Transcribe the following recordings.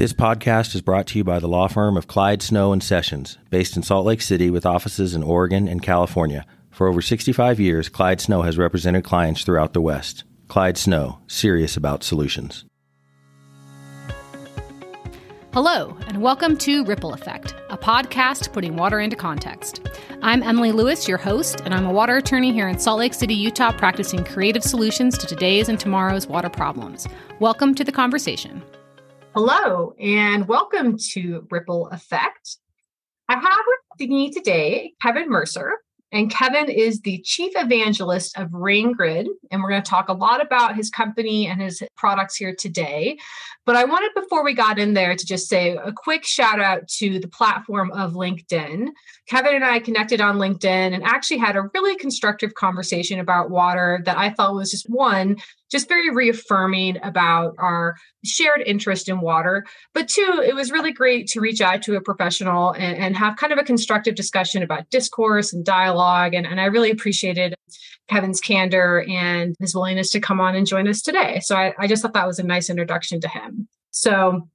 This podcast is brought to you by the law firm of Clyde Snow and Sessions, based in Salt Lake City with offices in Oregon and California. For over 65 years, Clyde Snow has represented clients throughout the West. Clyde Snow, serious about solutions. Hello, and welcome to Ripple Effect, a podcast putting water into context. I'm Emily Lewis, your host, and I'm a water attorney here in Salt Lake City, Utah, practicing creative solutions to today's and tomorrow's water problems. Welcome to the conversation. Hello, and welcome to Ripple Effect. I have with me today Kevin Mercer, and Kevin is the chief evangelist of RainGrid. And we're going to talk a lot about his company and his products here today. But I wanted, before we got in there, to just say a quick shout out to the platform of LinkedIn. Kevin and I connected on LinkedIn and actually had a really constructive conversation about water that I felt was just one, just very reaffirming about our shared interest in water. But two, it was really great to reach out to a professional and, and have kind of a constructive discussion about discourse and dialogue. And, and I really appreciated Kevin's candor and his willingness to come on and join us today. So I, I just thought that was a nice introduction to him. So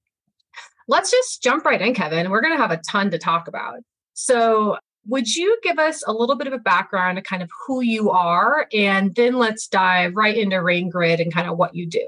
let's just jump right in, Kevin. We're going to have a ton to talk about. So would you give us a little bit of a background of kind of who you are? And then let's dive right into RainGrid and kind of what you do.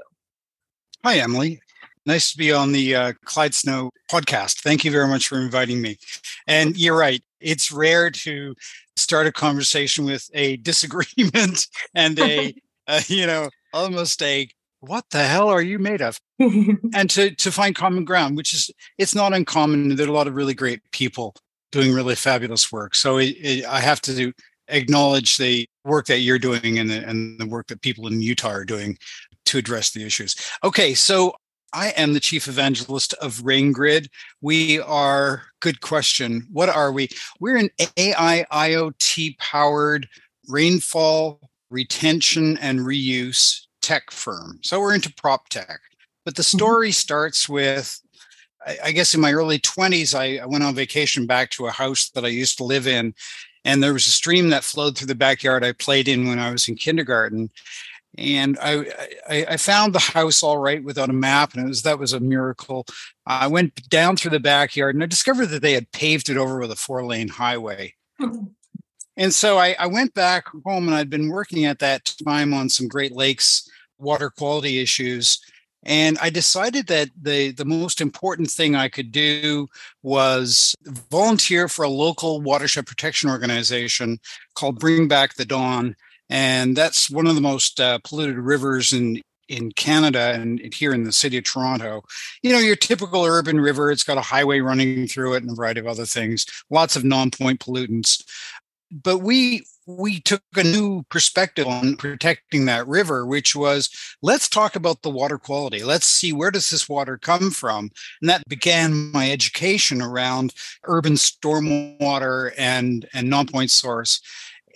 Hi, Emily. Nice to be on the uh, Clyde Snow podcast. Thank you very much for inviting me. And you're right, it's rare to start a conversation with a disagreement and a, uh, you know, almost a what the hell are you made of and to to find common ground which is it's not uncommon there are a lot of really great people doing really fabulous work. So it, it, I have to acknowledge the work that you're doing and the, and the work that people in Utah are doing to address the issues. Okay, so I am the chief evangelist of RainGrid. We are, good question. What are we? We're an AI IoT powered rainfall retention and reuse tech firm. So we're into prop tech. But the mm-hmm. story starts with I, guess in my early 20s, I, I went on vacation back to a house that I used to live in. And there was a stream that flowed through the backyard I played in when I was in kindergarten and I, I, I found the house all right without a map, and it was that was a miracle. I went down through the backyard, and I discovered that they had paved it over with a four lane highway. and so I, I went back home, and I'd been working at that time on some Great Lakes water quality issues, and I decided that the, the most important thing I could do was volunteer for a local watershed protection organization called Bring Back the Don. And that's one of the most uh, polluted rivers in, in Canada and here in the city of Toronto. You know, your typical urban river, it's got a highway running through it and a variety of other things, lots of non point pollutants. But we we took a new perspective on protecting that river which was let's talk about the water quality let's see where does this water come from and that began my education around urban stormwater and and non-point source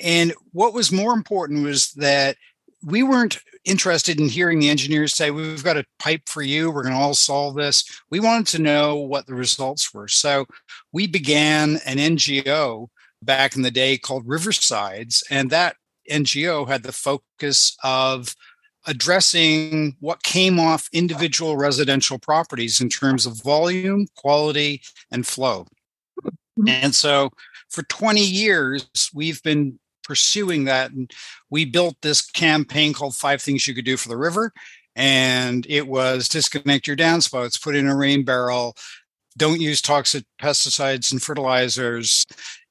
and what was more important was that we weren't interested in hearing the engineers say we've got a pipe for you we're going to all solve this we wanted to know what the results were so we began an ngo back in the day called Riversides. And that NGO had the focus of addressing what came off individual residential properties in terms of volume, quality, and flow. Mm-hmm. And so for 20 years, we've been pursuing that. And we built this campaign called Five Things You Could Do for the River. And it was disconnect your downspouts, put in a rain barrel, don't use toxic pesticides and fertilizers,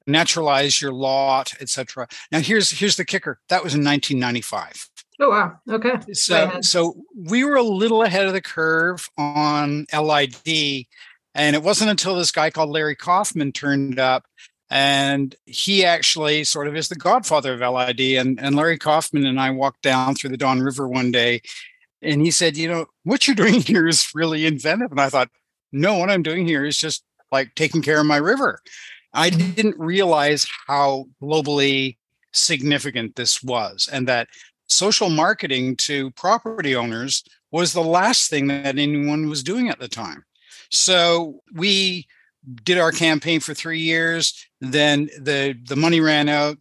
naturalize your lot, etc. Now here's here's the kicker. That was in 1995. Oh wow. Okay. So so we were a little ahead of the curve on LID and it wasn't until this guy called Larry Coffman turned up and he actually sort of is the godfather of LID and and Larry Coffman and I walked down through the Don River one day and he said, "You know, what you're doing here is really inventive." And I thought, "No, what I'm doing here is just like taking care of my river." I didn't realize how globally significant this was and that social marketing to property owners was the last thing that anyone was doing at the time. So we did our campaign for three years. Then the, the money ran out.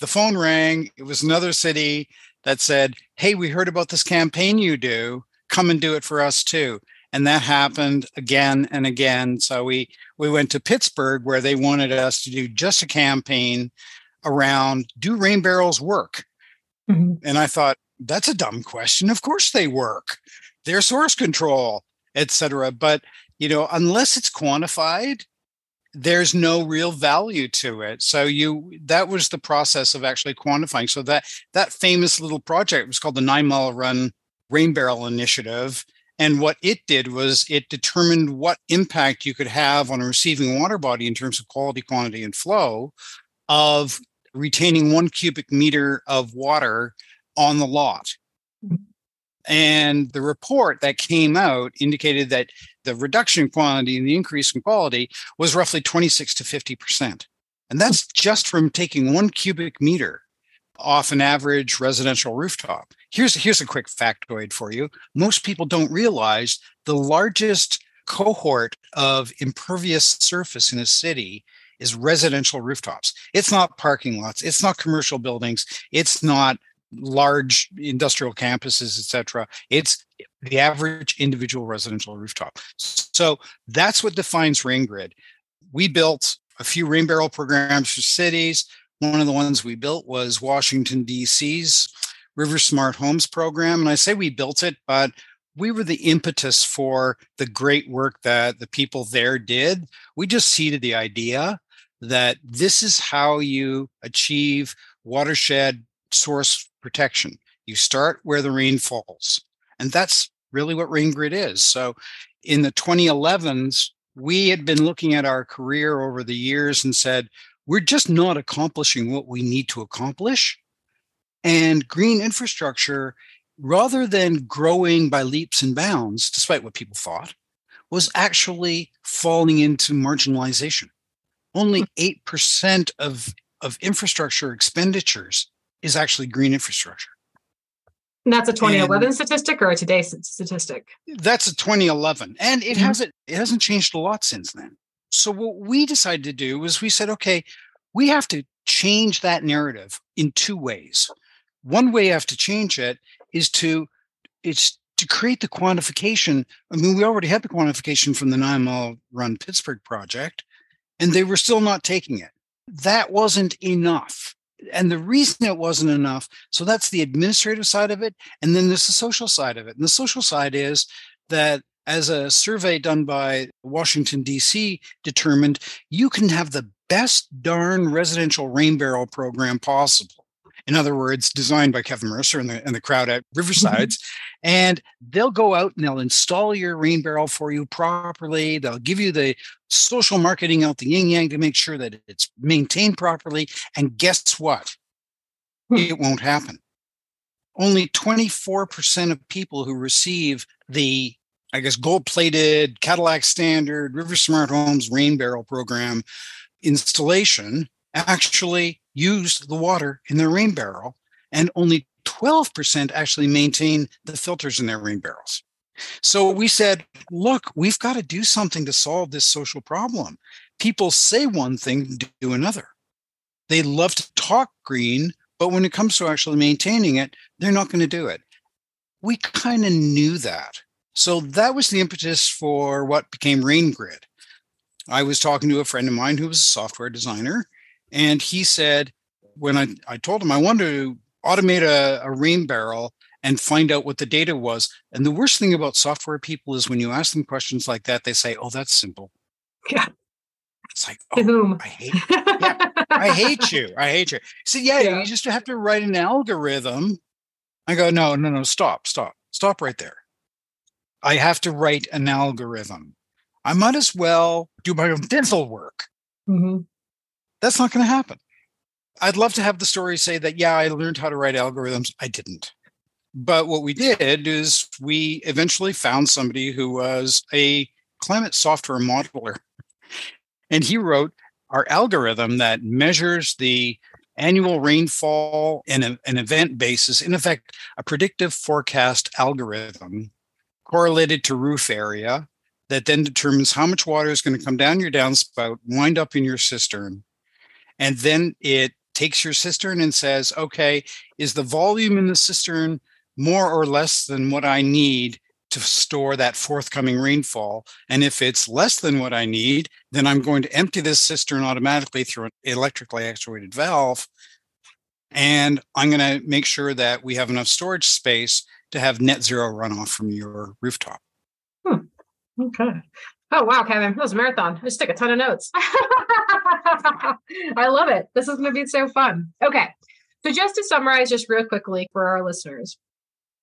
The phone rang. It was another city that said, Hey, we heard about this campaign you do. Come and do it for us too. and that happened again and again. So we we went to Pittsburgh where they wanted us to do just a campaign around do rain barrels work? Mm-hmm. And I thought that's a dumb question. Of course they work. They're source control, etc. But you know, unless it's quantified, there's no real value to it. So you that was the process of actually quantifying. So that that famous little project was called the Nine Mile Run Rain Barrel Initiative and what it did was it determined what impact you could have on a receiving water body in terms of quality, quantity, and flow of retaining one cubic meter of water on the lot. Mm-hmm. And the report that came out indicated that the reduction in quantity and the increase in quality was roughly 26 to 50%. And that's just from taking one cubic meter off an average residential rooftop. Here's, here's a quick factoid for you. Most people don't realize the largest cohort of impervious surface in a city is residential rooftops. It's not parking lots, it's not commercial buildings, it's not large industrial campuses, etc. It's the average individual residential rooftop. So that's what defines Rain Grid. We built a few rain barrel programs for cities. One of the ones we built was Washington, D.C.'s River Smart Homes program. And I say we built it, but we were the impetus for the great work that the people there did. We just seeded the idea that this is how you achieve watershed source protection. You start where the rain falls. And that's really what Rain Grid is. So in the 2011s, we had been looking at our career over the years and said, we're just not accomplishing what we need to accomplish. And green infrastructure, rather than growing by leaps and bounds, despite what people thought, was actually falling into marginalization. Only 8% hmm. of, of infrastructure expenditures is actually green infrastructure. And that's a 2011 and statistic or a today statistic? That's a 2011. And it mm-hmm. hasn't it hasn't changed a lot since then. So what we decided to do was we said, okay, we have to change that narrative in two ways. One way you have to change it is to it's to create the quantification. I mean, we already had the quantification from the nine mile run Pittsburgh project, and they were still not taking it. That wasn't enough. And the reason it wasn't enough, so that's the administrative side of it. And then there's the social side of it. And the social side is that as a survey done by Washington, D.C. determined, you can have the best darn residential rain barrel program possible. In other words, designed by Kevin Mercer and the, and the crowd at Riversides. Mm-hmm. And they'll go out and they'll install your rain barrel for you properly. They'll give you the social marketing out the yin yang to make sure that it's maintained properly. And guess what? Hmm. It won't happen. Only 24% of people who receive the I guess, gold plated Cadillac Standard, River Smart Homes rain barrel program installation actually use the water in their rain barrel, and only 12% actually maintain the filters in their rain barrels. So we said, look, we've got to do something to solve this social problem. People say one thing, do another. They love to talk green, but when it comes to actually maintaining it, they're not going to do it. We kind of knew that. So that was the impetus for what became Rain Grid. I was talking to a friend of mine who was a software designer, and he said, when I, I told him I wanted to automate a, a rain barrel and find out what the data was. And the worst thing about software people is when you ask them questions like that, they say, Oh, that's simple. Yeah. It's like, oh, whom? I hate yeah, I hate you. I hate you. So yeah, yeah, you just have to write an algorithm. I go, no, no, no, stop, stop, stop right there. I have to write an algorithm. I might as well do my own dental work. Mm-hmm. That's not going to happen. I'd love to have the story say that, yeah, I learned how to write algorithms. I didn't. But what we did is we eventually found somebody who was a climate software modeler. And he wrote our algorithm that measures the annual rainfall in an event basis, in effect, a predictive forecast algorithm correlated to roof area that then determines how much water is going to come down your downspout, wind up in your cistern. And then it takes your cistern and says, okay, is the volume in the cistern more or less than what I need to store that forthcoming rainfall. And if it's less than what I need, then I'm going to empty this cistern automatically through an electrically actuated valve. And I'm going to make sure that we have enough storage space to have net zero runoff from your rooftop. Hmm. Okay. Oh wow, Kevin, that was a marathon. I just took a ton of notes. I love it. This is going to be so fun. Okay. So just to summarize just real quickly for our listeners,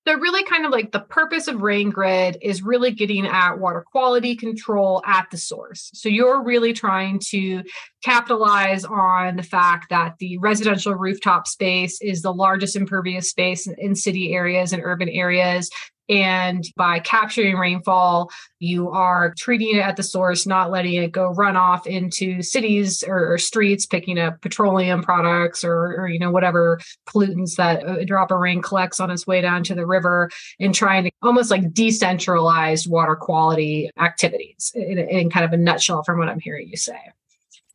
so really kind of like the purpose of rain grid is really getting at water quality control at the source so you're really trying to capitalize on the fact that the residential rooftop space is the largest impervious space in city areas and urban areas and by capturing rainfall, you are treating it at the source, not letting it go run off into cities or, or streets, picking up petroleum products or, or, you know, whatever pollutants that a drop of rain collects on its way down to the river and trying to almost like decentralized water quality activities in, in kind of a nutshell from what I'm hearing you say.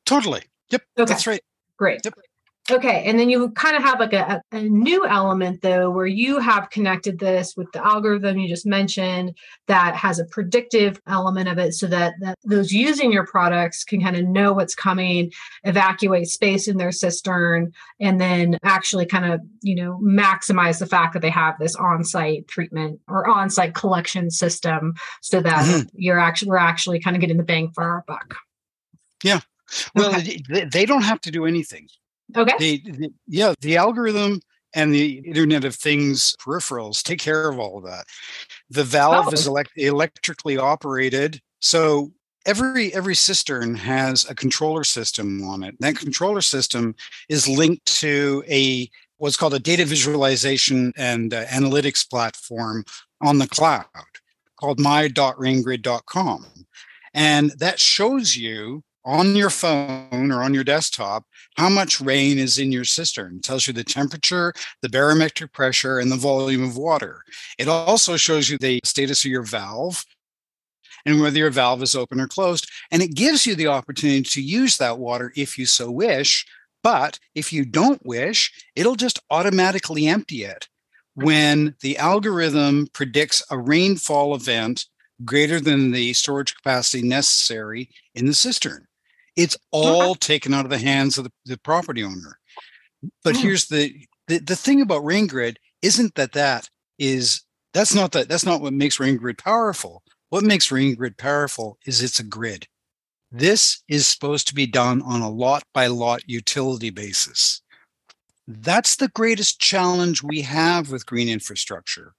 Totally. Yep. Okay. That's right. Great. Yep. Okay. And then you kind of have like a, a, new element, though, where you have connected this with the algorithm you just mentioned that has a predictive element of it so that, that those using your products can kind of know what's coming, evacuate space in their cistern, and then actually kind of, you know, maximize the fact that they have this on site treatment or on site collection system so that mm-hmm. you're actually, we're actually kind of getting the bang for our buck. Yeah. Well, okay. they, they don't have to do anything. Okay. The, the, yeah, the algorithm and the Internet of Things peripherals take care of all of that. The valve oh. is elect- electrically operated, so every every cistern has a controller system on it. That controller system is linked to a what's called a data visualization and uh, analytics platform on the cloud called my.raingrid.com. And that shows you on your phone or on your desktop how much rain is in your cistern. It tells you the temperature, the barometric pressure, and the volume of water. It also shows you the status of your valve and whether your valve is open or closed. And it gives you the opportunity to use that water if you so wish. But if you don't wish, it'll just automatically empty it when the algorithm predicts a rainfall event greater than the storage capacity necessary in the cistern. It's all taken out of the hands of the, the property owner. But oh. here's the, the the thing about RainGrid isn't that that is that's not that that's not what makes RainGrid powerful. What makes RainGrid powerful is it's a grid. This is supposed to be done on a lot by lot utility basis. That's the greatest challenge we have with green infrastructure.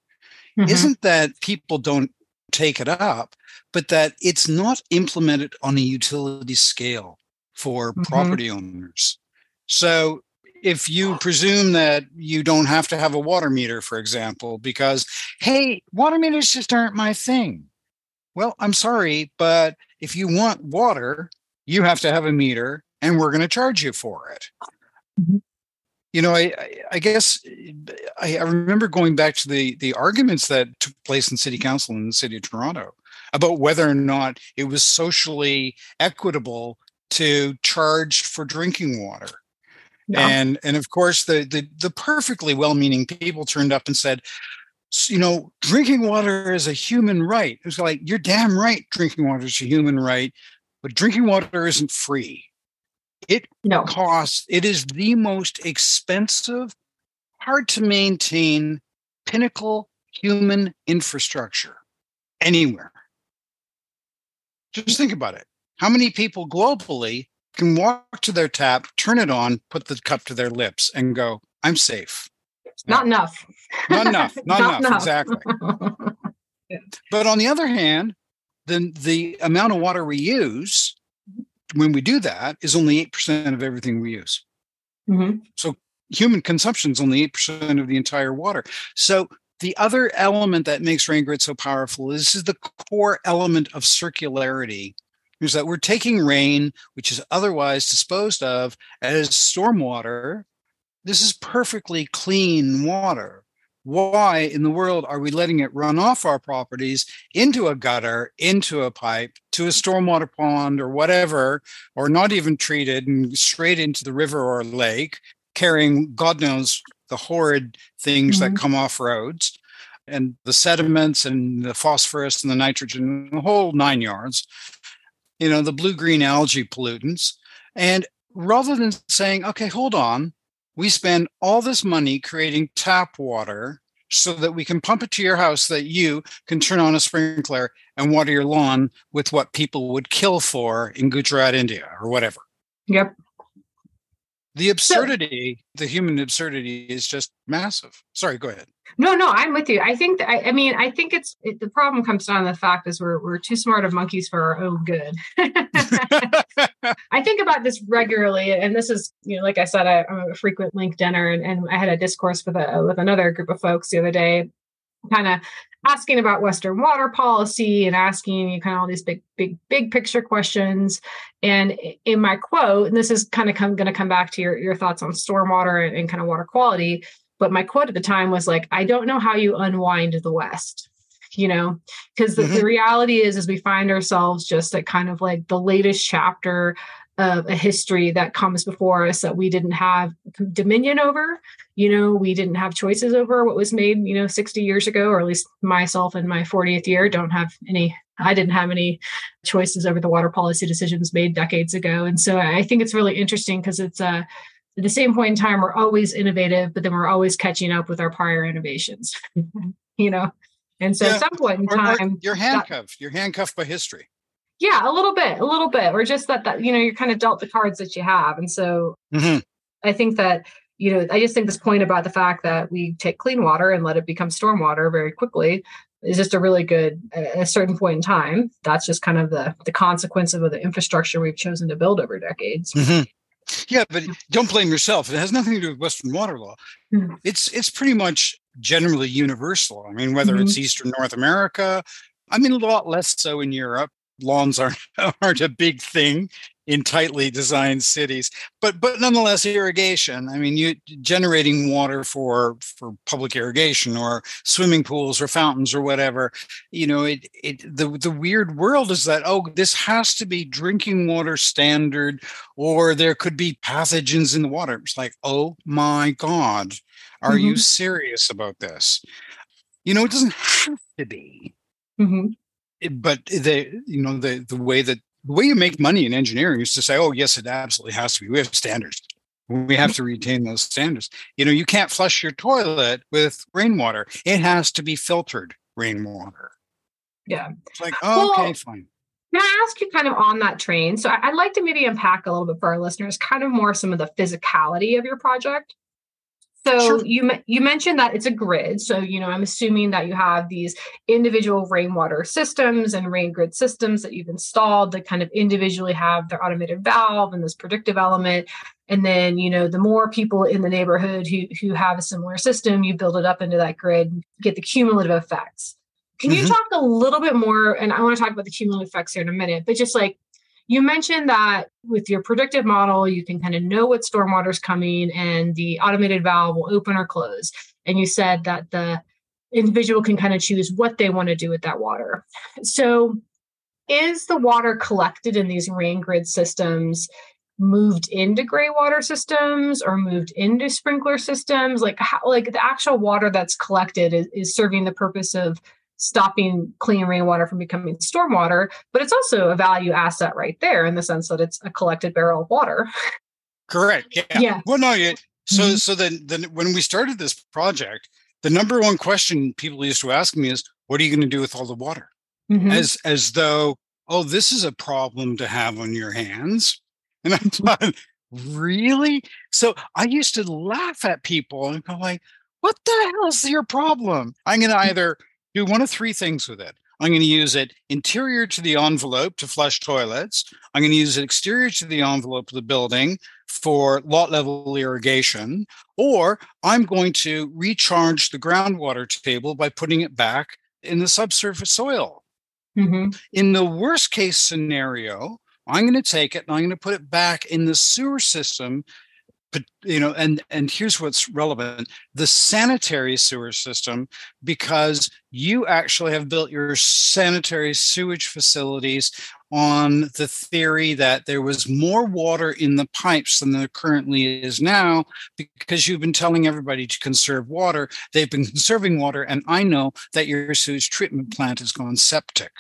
Mm-hmm. Isn't that people don't take it up, but that it's not implemented on a utility scale for mm-hmm. property owners. So if you presume that you don't have to have a water meter, for example, because, hey, water meters just aren't my thing. Well, I'm sorry, but if you want water, you have to have a meter and we're going to charge you for it. Mm-hmm you know, I, I guess I, I, remember going back to the the arguments that took place in city council in the city of Toronto about whether or not it was socially equitable to charge for drinking water. And and of course the, the the perfectly well-meaning people turned up and said, you know, drinking water is a human right. It was like, you're damn right, drinking water is a human right, but drinking water isn't free. It no. costs, it is the most expensive, hard to maintain pinnacle human infrastructure anywhere. Just think about it. How many people globally can walk to their tap, turn it on, put the cup to their lips, and go, I'm safe? Not enough. Not enough. Not, Not enough. enough. Exactly. But on the other hand, then the amount of water we use when we do that is only 8% of everything we use. Mm-hmm. So human consumption is only 8% of the entire water. So the other element that makes rain RainGrid so powerful is, this is the core element of circularity is that we're taking rain, which is otherwise disposed of as stormwater. This is perfectly clean water why in the world are we letting it run off our properties into a gutter, into a pipe, to a stormwater pond or whatever, or not even treated and straight into the river or lake, carrying God knows the horrid things mm-hmm. that come off roads? and the sediments and the phosphorus and the nitrogen, the whole nine yards, you know, the blue green algae pollutants. And rather than saying, okay, hold on, we spend all this money creating tap water so that we can pump it to your house that you can turn on a sprinkler and water your lawn with what people would kill for in Gujarat, India, or whatever. Yep. The absurdity, so, the human absurdity is just massive. Sorry, go ahead. No, no, I'm with you. I think that, I, I mean, I think it's it, the problem comes down to the fact is we're we're too smart of monkeys for our own good. I think about this regularly, and this is, you know, like I said, I, am a frequent LinkedIner, and, and I had a discourse with a with another group of folks the other day, kind of asking about Western water policy and asking you kind of all these big, big, big picture questions. And in my quote, and this is kind of going to come back to your, your thoughts on stormwater and, and kind of water quality. But my quote at the time was like, I don't know how you unwind the West you know? Because the, mm-hmm. the reality is is we find ourselves just at kind of like the latest chapter of a history that comes before us that we didn't have dominion over you know? We didn't have choices over what was made you know 60 years ago or at least myself in my 40th year don't have any i didn't have any choices over the water policy decisions made decades ago. And so i think it's really interesting because it's uh, at the same point in time we're always innovative but then we're always catching up with our prior innovations you know and so yeah. at some point in time you're handcuffed that, you're handcuffed by history yeah, a little bit, a little bit, or just that that you know you're kind of dealt the cards that you have, and so mm-hmm. I think that you know I just think this point about the fact that we take clean water and let it become stormwater very quickly is just a really good at a certain point in time. That's just kind of the the consequence of the infrastructure we've chosen to build over decades. Mm-hmm. Yeah, but don't blame yourself. It has nothing to do with Western water law. Mm-hmm. It's it's pretty much generally universal. I mean, whether it's mm-hmm. Eastern North America, I mean, a lot less so in Europe, lawns aren't aren't a big thing in tightly designed cities but but nonetheless irrigation. I mean you generating water for for public irrigation or swimming pools or fountains or whatever you know it it the the weird world is that oh this has to be drinking water standard or there could be pathogens in the water. It's like oh my god are mm-hmm. you serious about this? You know it doesn't have to be. Mm-hmm. But the you know the the way that the way you make money in engineering is to say, oh yes, it absolutely has to be. We have standards. We have to retain those standards. You know, you can't flush your toilet with rainwater. It has to be filtered rainwater. Yeah. It's like, oh, well, okay, fine. Can I ask you kind of on that train? So I'd like to maybe unpack a little bit for our listeners, kind of more some of the physicality of your project. So sure. you you mentioned that it's a grid. So you know, I'm assuming that you have these individual rainwater systems and rain grid systems that you've installed that kind of individually have their automated valve and this predictive element. And then you know, the more people in the neighborhood who who have a similar system, you build it up into that grid, get the cumulative effects. Can mm-hmm. you talk a little bit more? And I want to talk about the cumulative effects here in a minute, but just like you mentioned that with your predictive model, you can kind of know what stormwater is coming and the automated valve will open or close. And you said that the individual can kind of choose what they want to do with that water. So, is the water collected in these rain grid systems moved into gray water systems or moved into sprinkler systems? Like, how, like the actual water that's collected is, is serving the purpose of stopping clean rainwater from becoming stormwater, but it's also a value asset right there in the sense that it's a collected barrel of water. Correct. Yeah. yeah. Well, no, yeah. So, mm-hmm. so then, then when we started this project, the number one question people used to ask me is, "What are you going to do with all the water?" Mm-hmm. As as though, oh, this is a problem to have on your hands. And I'm like, really? So I used to laugh at people and go like, "What the hell is your problem?" I'm going to either do one of three things with it. I'm going to use it interior to the envelope to flush toilets. I'm going to use it exterior to the envelope of the building for lot level irrigation, or I'm going to recharge the groundwater table by putting it back in the subsurface soil. Mm-hmm. In the worst case scenario, I'm going to take it and I'm going to put it back in the sewer system you know and and here's what's relevant. The sanitary sewer system because you actually have built your sanitary sewage facilities on the theory that there was more water in the pipes than there currently is now because you've been telling everybody to conserve water. They've been conserving water and i know that your sewage treatment plant has gone septic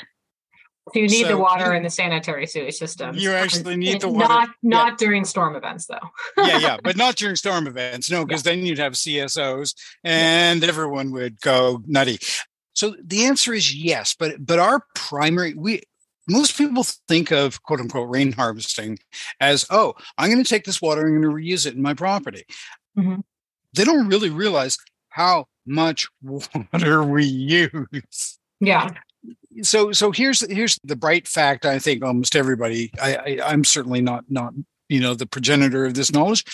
so you need So the water in the sanitary sewage system. you actually need And the water Not Yeah. not during storm events though. yeah, yeah, but not during storm events. No, because then you'd have CSOs and everyone would go nutty. So the answer is yes, but but our primary we most people think of quote unquote rain harvesting as oh I'm going to take this water and I'm going to reuse it in my property. Mhm. They don't really realize how much water we use Yeah. So so here's here's the bright fact i think almost everybody I, I i'm certainly not not you know the progenitor of this knowledge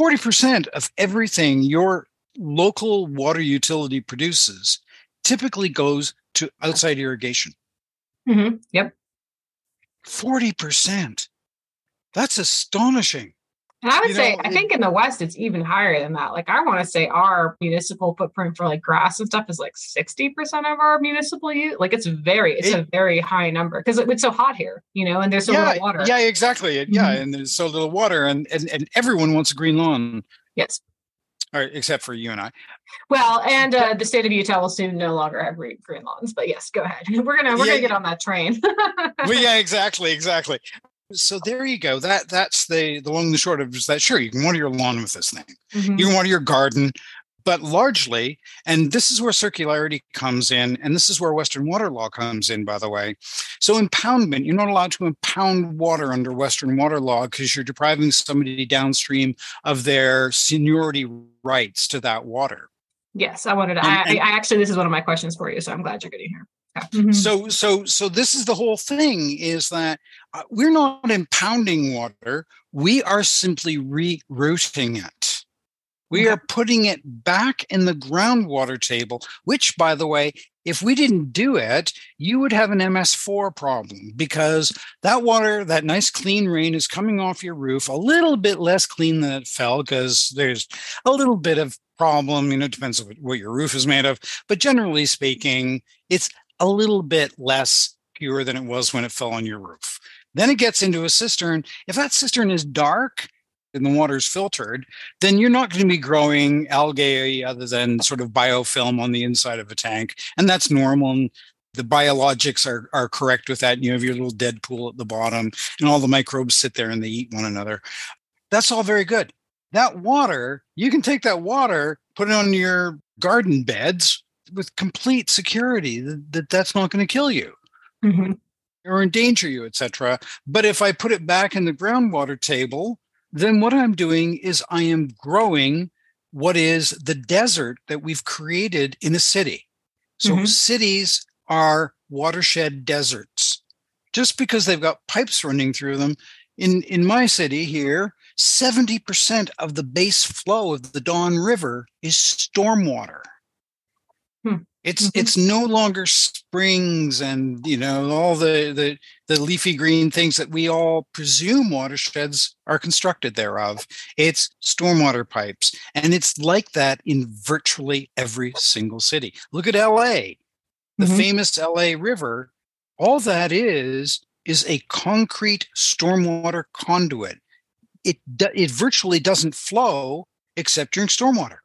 40% of everything your local water utility produces typically goes to outside irrigation mm-hmm. Yep. 40% that's astonishing And I would You say, know, I it- think in the West, it's even higher than that. Like, I want to say our municipal footprint for like grass and stuff is like 60% of our municipal use. Like, it's very, it's a very high number because it, it's so hot here, you know, and there's so yeah little water. yeah exactly yeah Mhm. and there's so little water and, and and everyone wants a green lawn Yes. all right, except for you and i Well, and uh, the state of Utah will soon no longer have green, green lawns. But yes, go ahead. We're gonna we're Yeah, gonna get on that train. well, yeah, exactly, exactly. So there you go. That that's the the long and the short of is that sure you can water your lawn with this thing. Mhm. You can water your garden, but largely, and this is where circularity comes in, and this is where Western water law comes in, by the way. So impoundment, you're not allowed to impound water under Western water law because you're depriving somebody downstream of their seniority rights to that water. Yes, I wanted to. And- I, and- I actually, this is one of my questions for you, so I'm glad you're getting here. Okay. Mhm. so so so this is the whole thing is that Uh, we're not impounding water. We are simply rerouting it. We are putting it back in the groundwater table which by the way if we didn't do it you would have an ms4 problem because that water that nice clean rain is coming off your roof a little bit less clean than it fell because there's a little bit of problem you know it depends on what your roof is made of but generally speaking it's a little bit less pure than it was when it fell on your roof. Then it gets into a cistern. If that cistern is dark and the water's filtered, then you're not going to be growing algae other than sort of biofilm on the inside of a tank. And that's normal. And the biologics are, are correct with that. And you have your little dead pool at the bottom, and all the microbes sit there and they eat one another. That's all very good. That water, you can take that water, put it on your garden beds with complete security that, that that's not going to kill you Mhm. Or endanger you, etc. But if I put it back in the groundwater table, then what I'm doing is I am growing what is the desert that we've created in a city. So Mhm. cities are watershed deserts. Just because they've got pipes running through them, in, in my city here, 70% of the base flow of the Don River is stormwater. Hmm. It's Mhm. it's no longer springs and you know all the, the the leafy green things that we all presume watersheds are constructed thereof. It's stormwater pipes, and it's like that in virtually every single city. Look at L.A., the Mhm. famous L.A. River. All that is is a concrete stormwater conduit. It it virtually doesn't flow except during stormwater.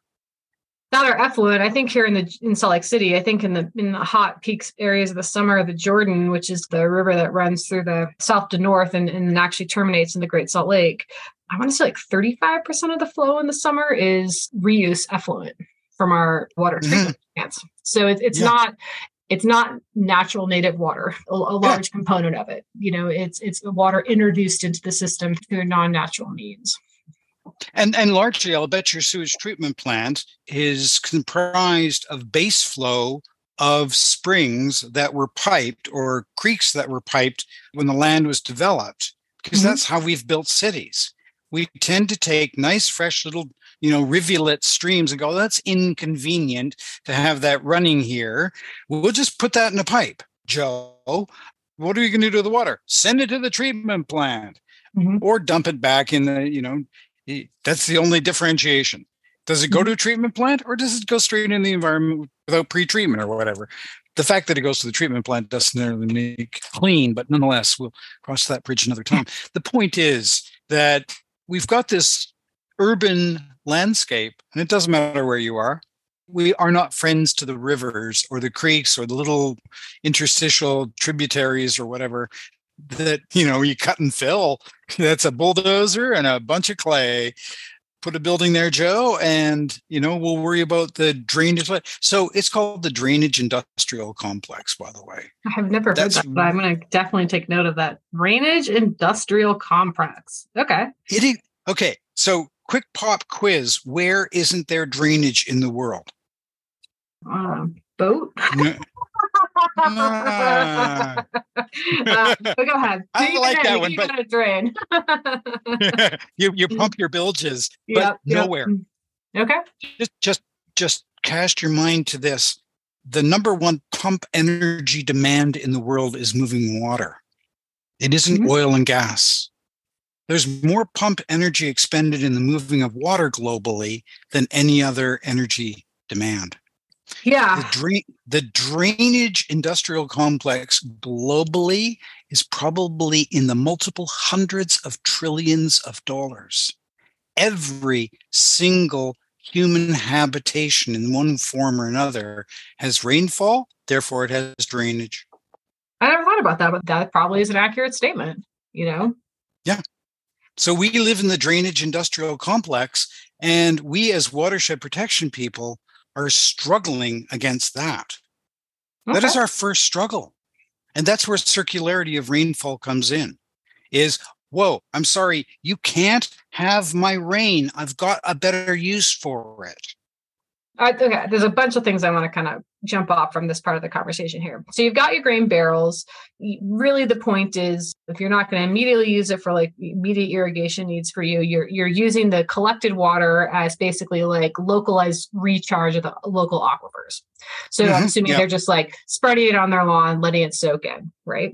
Not our effluent. I think here in the in Salt Lake City, I think in the in the hot peaks areas of the summer, the Jordan, which is the river that runs through the south to north and, and actually terminates in the Great Salt Lake. I want to say like 35% of the flow in the summer is reuse effluent from our water Mhm. treatment plants. So it, it's Yeah. not it's not natural native water, a, a large component of it. You know, it's it's water introduced into the system through non-natural means. And and largely, I'll bet your sewage treatment plant is comprised of base flow of springs that were piped or creeks that were piped when the land was developed, because Mhm. that's how we've built cities. We tend to take nice, fresh little, you know, rivulet streams and go, that's inconvenient to have that running here. We'll just put that in a pipe. Joe, what are you going to do to the water? Send it to the treatment plant Mhm. or dump it back in the, you know, That's the only differentiation. Does it go to a treatment plant or does it go straight in the environment without pre-treatment or whatever? The fact that it goes to the treatment plant doesn't necessarily make clean, but nonetheless, we'll cross that bridge another time. The point is that we've got this urban landscape, and it doesn't matter where you are. We are not friends to the rivers or the creeks or the little interstitial tributaries or whatever that you know you cut and fill. That's a bulldozer and a bunch of clay. Put a building there joe and you know we'll worry about the drainage. So it's called the drainage industrial complex by the way. I've never that's, heard that but i'm going to definitely take note of that. Drainage industrial complex. Okay. It, okay so quick pop quiz. Where isn't there drainage in the world? Um, boat uh, but go ahead. I like that one, but drain. you you pump your bilges, but yep, nowhere. Yep. Mm. Okay. Just just just cast your mind to this. The number one pump energy demand in the world is moving water. It isn't mm-hmm. oil and gas. There's more pump energy expended in the moving of water globally than any other energy demand. Yeah. The, drain, the drainage industrial complex globally is probably in the multiple hundreds of trillions of dollars. Every single human habitation in one form or another has rainfall, therefore it has drainage. I never thought about that, but that probably is an accurate statement, you know? Yeah. So we live in the drainage industrial complex, and we as watershed protection people are struggling against that. Okay. That is our first struggle. And that's where circularity of rainfall comes in. Is whoa, I'm sorry, you can't have my rain. I've got a better use for it. Uh, okay, there's a bunch of things I want to kind of jump off from this part of the conversation here. So you've got your grain barrels. Really, the point is, if you're not going to immediately use it for like immediate irrigation needs for you, you're you're using the collected water as basically like localized recharge of the local aquifers. So mm-hmm, I'm assuming they're just like spreading it on their lawn, letting it soak in, right?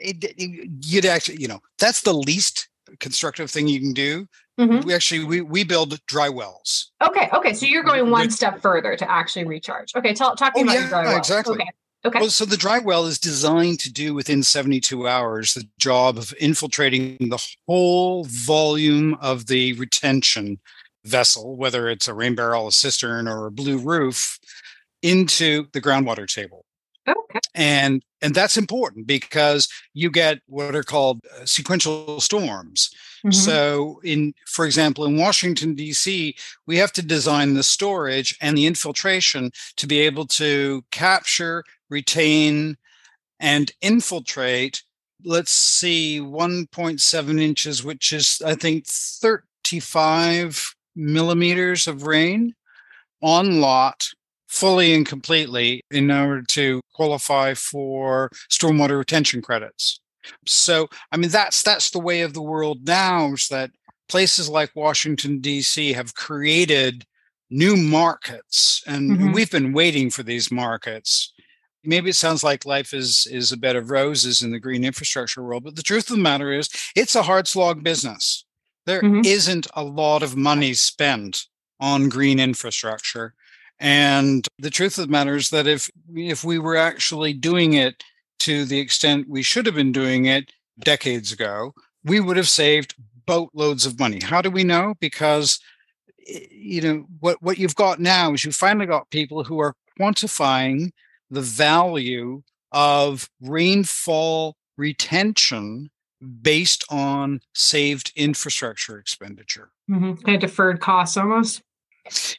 It, it, you'd actually, you know, that's the least constructive thing you can do Mm-hmm. We actually we we build dry wells. Okay, okay. So you're going one step further to actually recharge. Okay, tell talk to me oh, about yeah, your dry well. Exactly. Okay. Okay. Well, so the dry well is designed to do within 72 hours the job of infiltrating the whole volume of the retention vessel, whether it's a rain barrel, a cistern, or a blue roof, into the groundwater table. Okay. And and that's important because you get what are called uh, sequential storms. Mm-hmm. So in for example in Washington DC, we have to design the storage and the infiltration to be able to capture, retain and infiltrate let's see 1.7 inches which is I think 35 millimeters of rain on lot fully and completely in order to qualify for stormwater retention credits. So, I mean, that's that's the way of the world now. Is that places like Washington D.C. have created new markets, and mm-hmm. we've been waiting for these markets. Maybe it sounds like life is is a bed of roses in the green infrastructure world, but the truth of the matter is, it's a hard slog business. There mm-hmm. not a lot of money spent on green infrastructure and the truth of the matter is that if if we were actually doing it to the extent we should have been doing it decades ago, we would have saved boatloads of money. How do we know? Because you know what what you've got now is you've finally got people who are quantifying the value of rainfall retention based on saved infrastructure expenditure. Mm-hmm. Kind of deferred costs almost.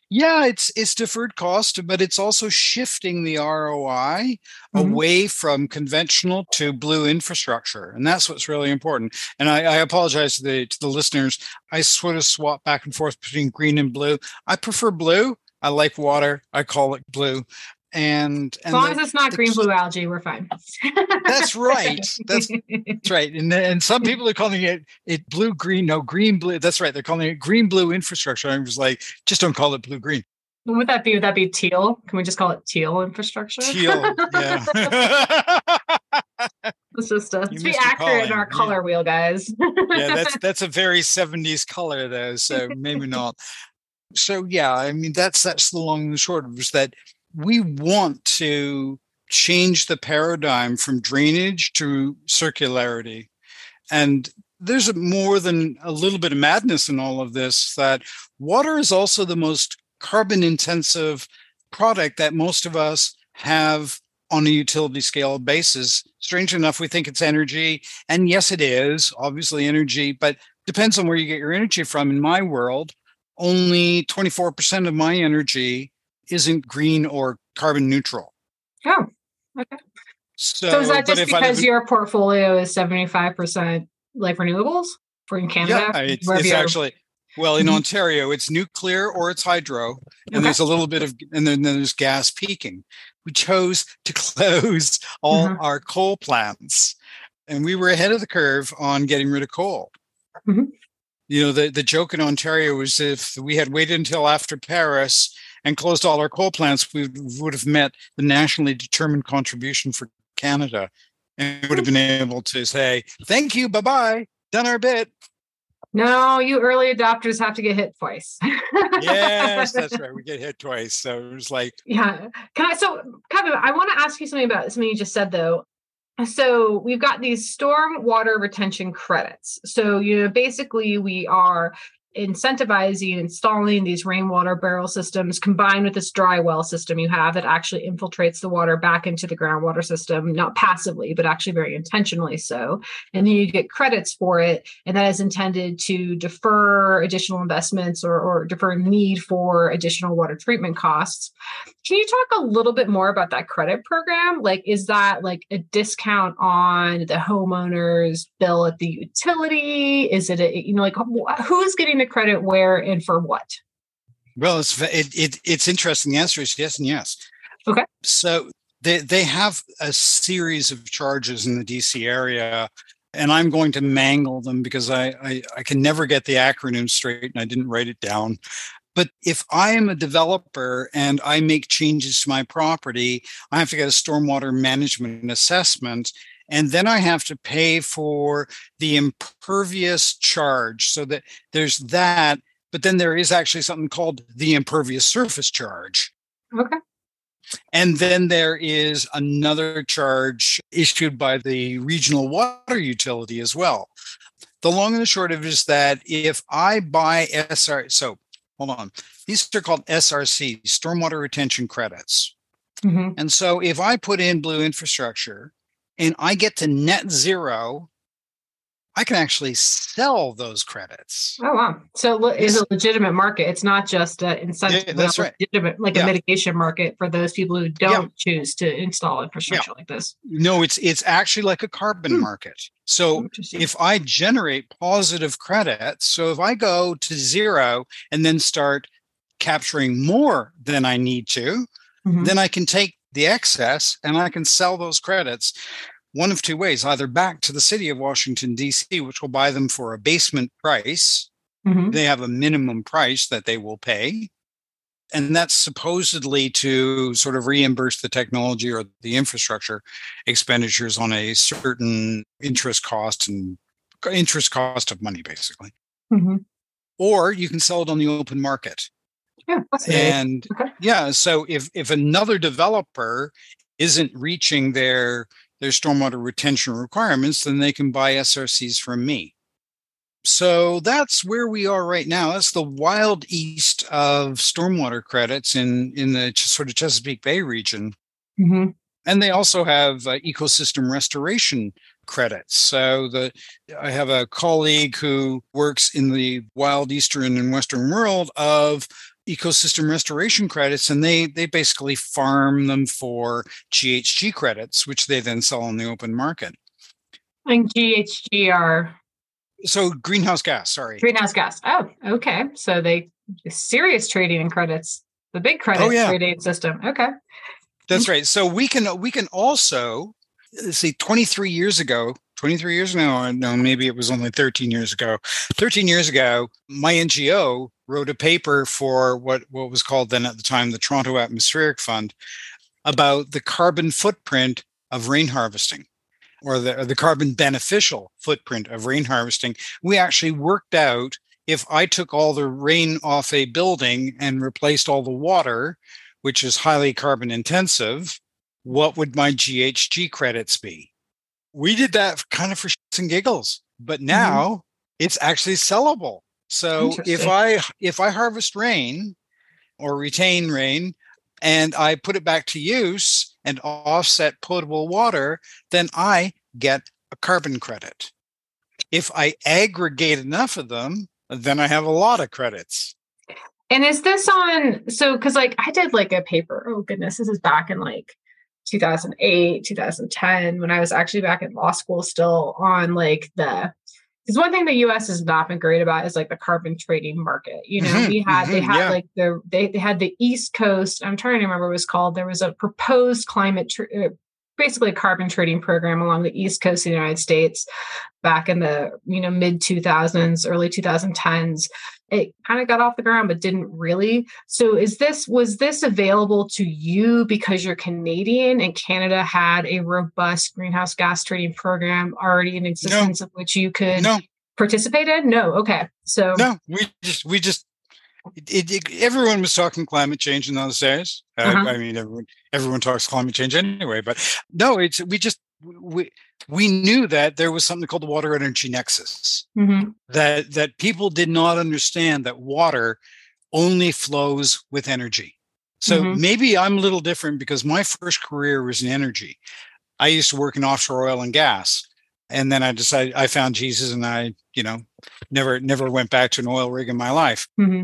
Yeah, it's it's deferred cost, but it's also shifting the ROI mm-hmm. away from conventional to blue infrastructure, and that's what's really important. And I, I apologize to the to the listeners. I sort of swap back and forth between green and blue. I prefer blue. I like water. I call it blue and, and as long the, as it's not the, green blue algae, we're fine. that's right. That's, that's right. And and some people are calling it it blue green. No green blue. That's right. They're calling it green blue infrastructure. I was like, just don't call it blue green. Would that be? Would that be teal? Can we just call it teal infrastructure? Teal. Yeah. let's just uh, let's be accurate in our color wheel, guys. yeah, that's that's a very 70s color though, so maybe not. So yeah, I mean that's that's the long and the short of it is that we want to change the paradigm from drainage to circularity. And there's more than a little bit of madness in all of this that water is also the most carbon intensive product that most of us have on a utility scale basis. Strange enough, we think it's energy. And yes, it is obviously energy, but depends on where you get your energy from. In my world, only 24% of my energy isn't green or carbon neutral. Oh, okay. So, so is that just because your portfolio is 75% like renewables for in Canada? Yeah, it's, it's actually well in mm-hmm. Ontario, it's nuclear or it's hydro, and okay. there's a little bit of and then, then there's gas peaking. We chose to close all mm-hmm. our coal plants, and we were ahead of the curve on getting rid of coal. Mm-hmm. You know, the, the joke in Ontario was if we had waited until after Paris and closed all our coal plants, we would have met the nationally determined contribution for Canada and would have been able to say, thank you, bye bye, done our bit. No, you early adopters have to get hit twice. yes, that's right. We get hit twice. So it was like, yeah. Can I? So, Kevin, I want to ask you something about something you just said, though. So we've got these storm water retention credits. So, you know, basically we are incentivizing installing these rainwater barrel systems combined with this dry well system you have that actually infiltrates the water back into the groundwater system, not passively, but actually very intentionally so. And then you get credits for it. And that is intended to defer additional investments or, or defer need for additional water treatment costs. Can you talk a little bit more about that credit program? Like, is that like a discount on the homeowner's bill at the utility? Is it, a, you know, like who's getting the credit where and for what? Well, it's it, it it's interesting. The answer is yes and yes. Okay. So they they have a series of charges in the DC area, and I'm going to mangle them because I, I I can never get the acronym straight, and I didn't write it down. But if I am a developer and I make changes to my property, I have to get a stormwater management assessment and then I have to pay for the impervious charge. So that there's that, but then there is actually something called the impervious surface charge. Okay. And then there is another charge issued by the regional water utility as well. The long and the short of it is that if I buy SR, so hold on, these are called SRC, stormwater retention credits. Mm-hmm. And so if I put in blue infrastructure and I get to net zero, I can actually sell those credits. Oh wow! So it's a legitimate market. It's not just an incentive. Yeah, that's right. Legitimate, like yeah. a mitigation market for those people who don't yeah. choose to install infrastructure like this. No, it's it's actually like a carbon hmm. market. So if I generate positive credits, so if I go to zero and then start capturing more than I need to, mm-hmm. then I can take the excess and I can sell those credits one of two ways either back to the city of Washington, D.C., which will buy them for a basement price. Mm-hmm. They have a minimum price that they will pay. And that's supposedly to sort of reimburse the technology or the infrastructure expenditures on a certain interest cost and interest cost of money, basically. Mm-hmm. Or you can sell it on the open market. Yeah, and okay. yeah, so if if another developer isn't reaching their their stormwater retention requirements, then they can buy SRCs from me. So that's where we are right now. That's the wild east of stormwater credits in in the sort of Chesapeake Bay region. Mm-hmm. And they also have uh, ecosystem restoration credits. So the I have a colleague who works in the wild eastern and western world of ecosystem restoration credits and they they basically farm them for GHG credits which they then sell on the open market. And GHG are so greenhouse gas, sorry. Greenhouse gas. Oh, okay. So they serious trading in credits. The big credit oh, yeah. trading system. Okay. That's right. So we can we can also see 23 years ago 23 years ago no maybe it was only 13 years ago 13 years ago my ngo wrote a paper for what, what was called then at the time the Toronto Atmospheric Fund about the carbon footprint of rain harvesting. or the, or the carbon beneficial footprint of rain harvesting, we actually worked out if I took all the rain off a building and replaced all the water, which is highly carbon intensive, what would my GHG credits be? We did that kind of for shits and giggles, but mm-hmm. now mm-hmm. it's actually sellable. So if I if I harvest rain or retain rain and I put it back to use and offset potable water, then I get a carbon credit. If I aggregate enough of them, then I have a lot of credits. And is this on? So, because like I did like a paper. Oh goodness, this is back in like 2008, 2010 when I was actually back in law school, still on like the. Because one thing the U.S. has not been great about is like the carbon trading market. You know, mm-hmm, we had mm-hmm, they had yeah. like the they, they had the East Coast. I'm trying to remember what it was called. There was a proposed climate tr- uh, basically a carbon trading program along the east coast of the united states back in the you know mid 2000s early 2010s it kind of got off the ground but didn't really so is this was this available to you because you're canadian and canada had a robust greenhouse gas trading program already in existence no. of which you could no. participate in no okay so no we just we just it, it, everyone was talking climate change in those days. Uh, uh-huh. I mean, everyone everyone talks climate change anyway. But no, it's we just we we knew that there was something called the water energy nexus. Mm-hmm. That that people did not understand that water only flows with energy. So mm-hmm. maybe I'm a little different because my first career was in energy. I used to work in offshore oil and gas and then I decided I found Jesus, and I, you know, never never went back to an oil rig in my life. Mm-hmm.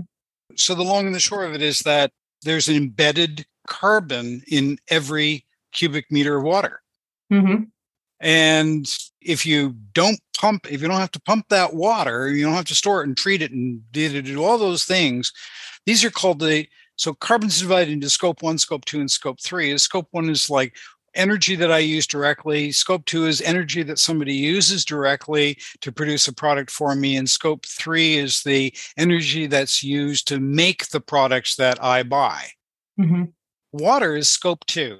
So the long and the short of it is that there's an embedded carbon in every cubic meter of water. Mm-hmm. And if you don't pump, if you don't have to pump that water, you don't have to store it and treat it and do all those things. These are called the so carbon's divided into scope one, scope two, and scope three. Is Scope one is like energy that I use directly. Scope two is energy that somebody uses directly to produce a product for me. And scope three is the energy that's used to make the products that I buy. Mm-hmm. Water is scope two.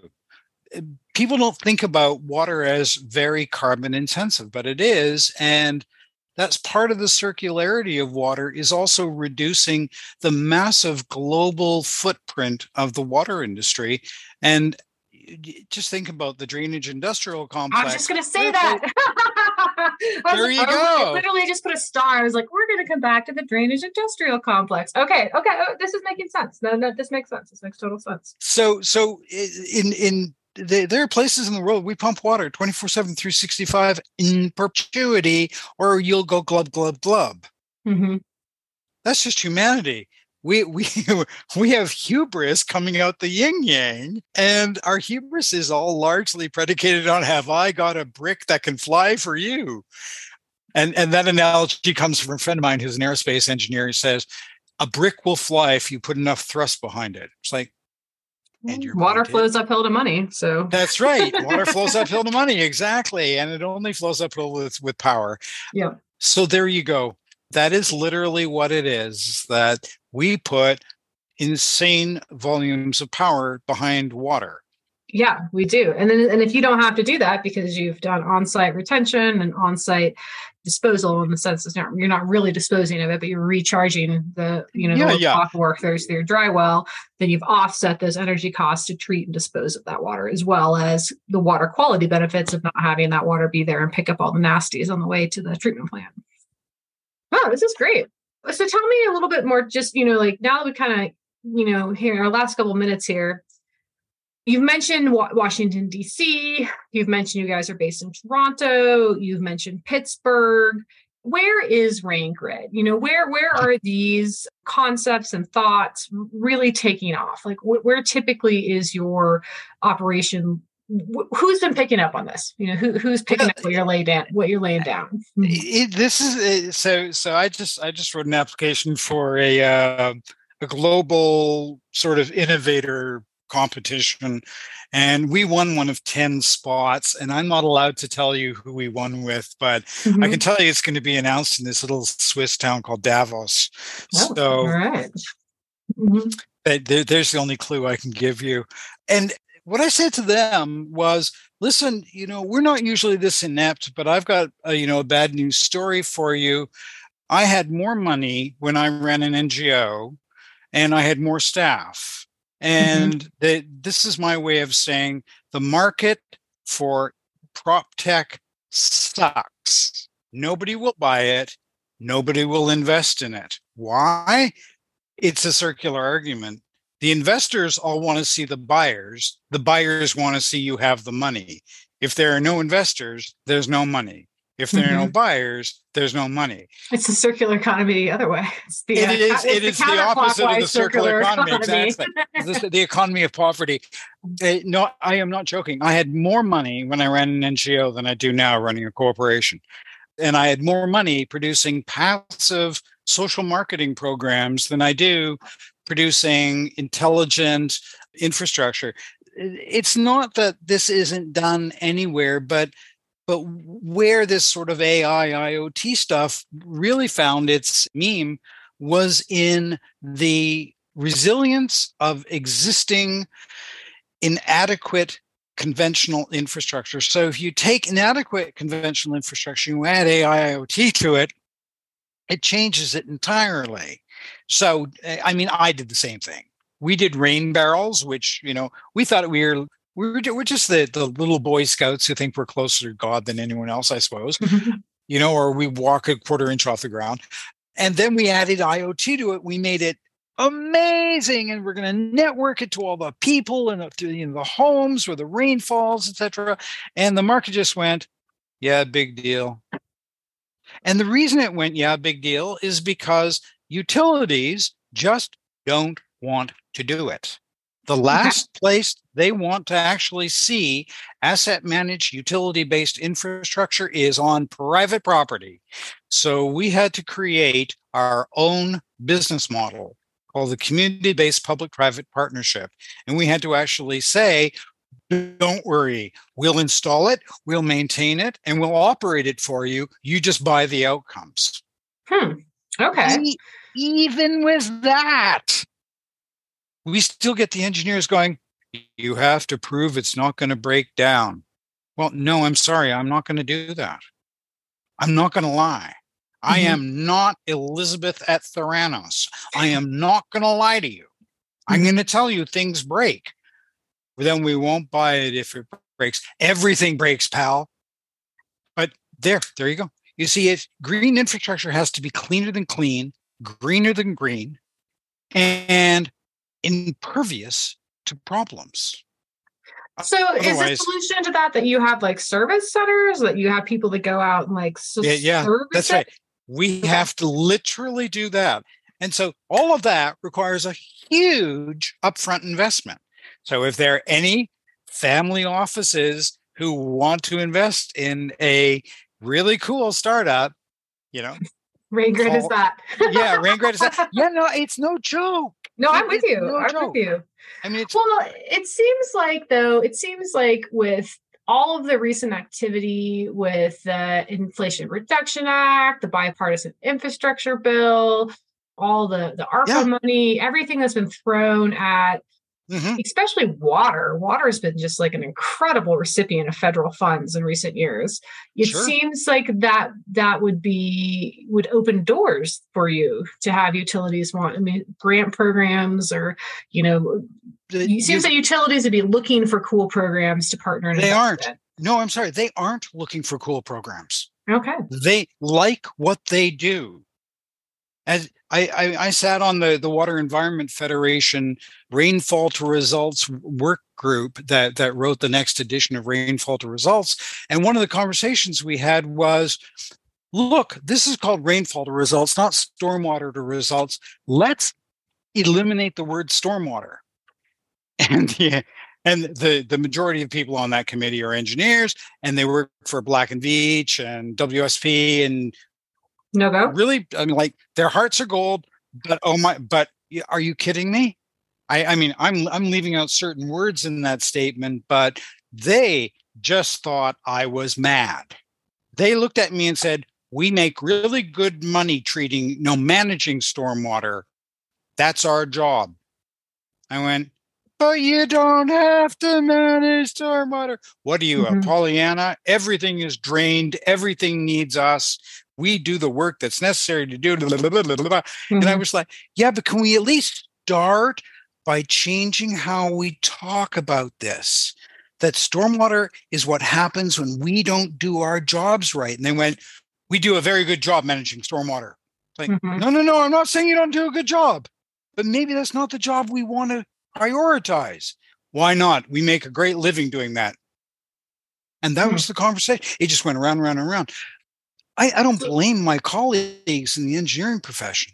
People don't think about water as very carbon intensive, but it is. And that's part of the circularity of water is also reducing the massive global footprint of the water industry and just think about the drainage industrial complex. I was just going to say that. there like, you go. I literally just put a star. I was like, we're going to come back to the drainage industrial complex. Okay, okay, oh, this is making sense. No, no, this makes sense. This makes total sense. So, so in in there are places in the world we pump water 24 7 365 in perpetuity or you'll go glub glub glub. Mm-hmm. that's just humanity. We we we have hubris coming out the yin yang and our hubris is all largely predicated on have i got a brick that can fly for you? And and that analogy comes from a friend of mine who's an aerospace engineer he says a brick will fly if you put enough thrust behind it. It's like and mm. your water flows uphill to money so. That's right. Water flows uphill to money exactly and it only flows uphill with with power. Yeah. So there you go. That is literally what it is that we put insane volumes of power behind water yeah we do and then and if you don't have to do that because you've done on-site retention and on-site disposal in the sense that you're not really disposing of it but you're recharging the you know yeah, the yeah. work through your dry well then you've offset those energy costs to treat and dispose of that water as well as the water quality benefits of not having that water be there and pick up all the nasties on the way to the treatment plant Oh, this is great. So tell me a little bit more, just, you know, like now that we kind of, you know, here our last couple minutes here, you've mentioned Washington, D.C., you've mentioned you guys are based in Toronto, you've mentioned Pittsburgh. Where is Rain Grid? You know, where where are these concepts and thoughts really taking off? Like, wh- where typically is your operation who's been picking up on this? You know, who, who's picking up what you're laying down, what you're laying down? It, this is so. So I just I just wrote an application for a uh, a global sort of innovator competition, and we won one of ten spots. And I'm not allowed to tell you who we won with, but mm-hmm. I can tell you it's going to be announced in this little Swiss town called Davos. Oh, so. All right. Mm-hmm. There, there's the only clue I can give you. And what I said to them was listen, you know, we're not usually this inept, but I've got a, you know a bad news story for you. I had more money when I ran an NGO, and I had more staff. Mm-hmm. And mm-hmm. the, this is my way of saying the market for prop tech sucks. Nobody will buy it. Nobody will invest in it. Why? It's a circular argument. The investors all want to see the buyers. The buyers want to see you have the money. If there are no investors, there's no money. If there are no mm-hmm. buyers, there's no money. It's a circular economy the other way. It's the, it uh, is, it the, the opposite of the circular, economy. economy. Exactly. the economy of poverty. Uh, no, I am not joking. I had more money when I ran an NGO than I do now running a corporation. And I had more money producing passive social marketing programs than I do producing intelligent infrastructure. It's not that this isn't done anywhere, but but where this sort of AI IoT stuff really found its meme was in the resilience of existing inadequate conventional infrastructure. So if you take inadequate conventional infrastructure, you add AI IoT to it, it changes it entirely. So, eh, I mean, I did the same thing. We did rain barrels, which, you know, we thought we were we were, we're just the, the little boy scouts who think we're closer to God than anyone else, I suppose, you know, or we walk a quarter inch off the ground. And then we added IoT to it. We made it amazing. And we're going to network it to all the people and to you know, the homes where the rain falls, etc. And the market just went, yeah, big deal. And the reason it went, yeah, big deal, is because utilities just don't want to do it. The last place they want to actually see asset managed utility based infrastructure is on private property. So we had to create our own business model called the community based public private partnership. And we had to actually say, don't worry, we'll install it, we'll maintain it, and we'll operate it for you. You just buy the outcomes. Hmm. Okay. E- even with that, we still get the engineers going, you have to prove it's not going to break down. Well, no, I'm sorry. I'm not going to do that. I'm not going to lie. Mm-hmm. I am not Elizabeth at Theranos. I am not going to lie to you. I'm mm-hmm. going to tell you things break. Then we won't buy it if it breaks. Everything breaks, pal. But there, there you go. You see, it green infrastructure has to be cleaner than clean, greener than green, and impervious to problems. So is the solution to that that you have like service centers that you have people that go out and like yeah, yeah that's it? right. We have to literally do that. And so all of that requires a huge upfront investment. So if there are any family offices who want to invest in a really cool startup, you know, Rain Grid is that. yeah, Rain is that. Yeah, no, it's no joke. No, I'm with you. No I'm joke. with you. I mean, well, it seems like though, it seems like with all of the recent activity with the Inflation Reduction Act, the bipartisan infrastructure bill, all the the ARPA yeah. money, everything that's been thrown at mm-hmm. especially water. Water has been just like an incredible recipient of federal funds in recent years. It sure. seems like that that would be would open doors for you to have utilities want. I mean, grant programs or you know, it seems that utilities would be looking for cool programs to partner. They aren't. In. No, I'm sorry. They aren't looking for cool programs. Okay. They like what they do. As I, I, I, sat on the, the Water Environment Federation rainfall to results work group that, that wrote the next edition of Rainfall to Results. And one of the conversations we had was look, this is called rainfall to results, not stormwater to results. Let's eliminate the word stormwater. And yeah, and the the majority of people on that committee are engineers and they work for Black and Veatch and WSP and no go. Really, I mean, like their hearts are gold, but oh my! But are you kidding me? I, I mean, I'm I'm leaving out certain words in that statement, but they just thought I was mad. They looked at me and said, "We make really good money treating, know, managing stormwater. That's our job." I went, but you don't have to manage stormwater. What are you, Mhm. a Pollyanna? Everything is drained. Everything needs us. We do the work that's necessary to do. blah, blah, blah, blah, blah. And I Mhm. was like, yeah, but can we at least start by changing how we talk about this? That stormwater is what happens when we don't do our jobs right. And they went, we do a very good job managing stormwater. Like, Mhm. no, no, no, I'm not saying you don't do a good job, but maybe that's not the job we want to prioritize. Why not? We make a great living doing that. And that Hmm. was the conversation. It just went around, around, and around. I, I don't blame my colleagues in the engineering profession.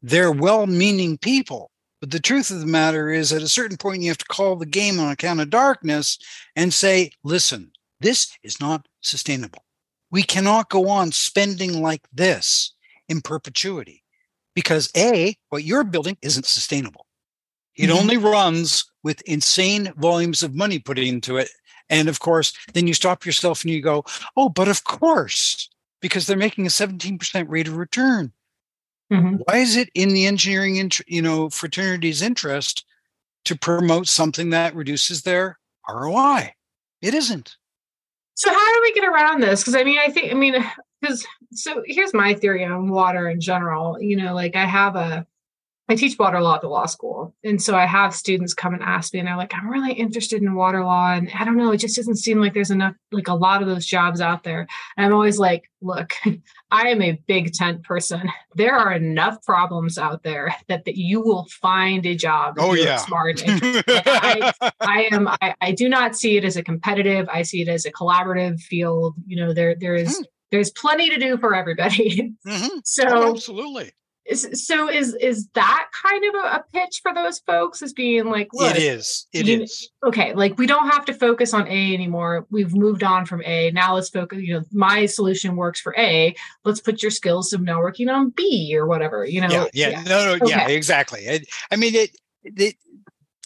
They're well meaning people. But the truth of the matter is, at a certain point, you have to call the game on account of darkness and say, listen, this is not sustainable. We cannot go on spending like this in perpetuity because A, what you're building isn't sustainable. It Mhm. only runs with insane volumes of money put into it. And of course, then you stop yourself and you go, oh, but of course, because they're making a 17% rate of return. Mhm. Why is it in the engineering, int- you know, fraternity's interest to promote something that reduces their ROI? It isn't. So how do we get around this? Because I mean, I think I mean, because so here's my theory on water in general. You know, like I have a I teach water law at the law school. And so I have students come and ask me, and they're like, I'm really interested in water law. And I don't know, it just doesn't seem like there's enough, like a lot of those jobs out there. And I'm always like, look, I am a big tent person. There are enough problems out there that, that you will find a job. Oh, yeah. Smart. and I am I, I do not see it as a competitive. I see it as a collaborative field. You know, there there is Hmm. there's plenty to do for everybody. Mhm. So Oh, absolutely. Is, so is is that kind of a, a pitch for those folks as being like, look, it is. It you- is. okay, like we don't have to focus on A anymore. We've moved on from A. Now let's focus. You know, my solution works for A. Let's put your skills of now working on B or whatever. You know, yeah, yeah, no, no, yeah, exactly. It, I mean, it, it,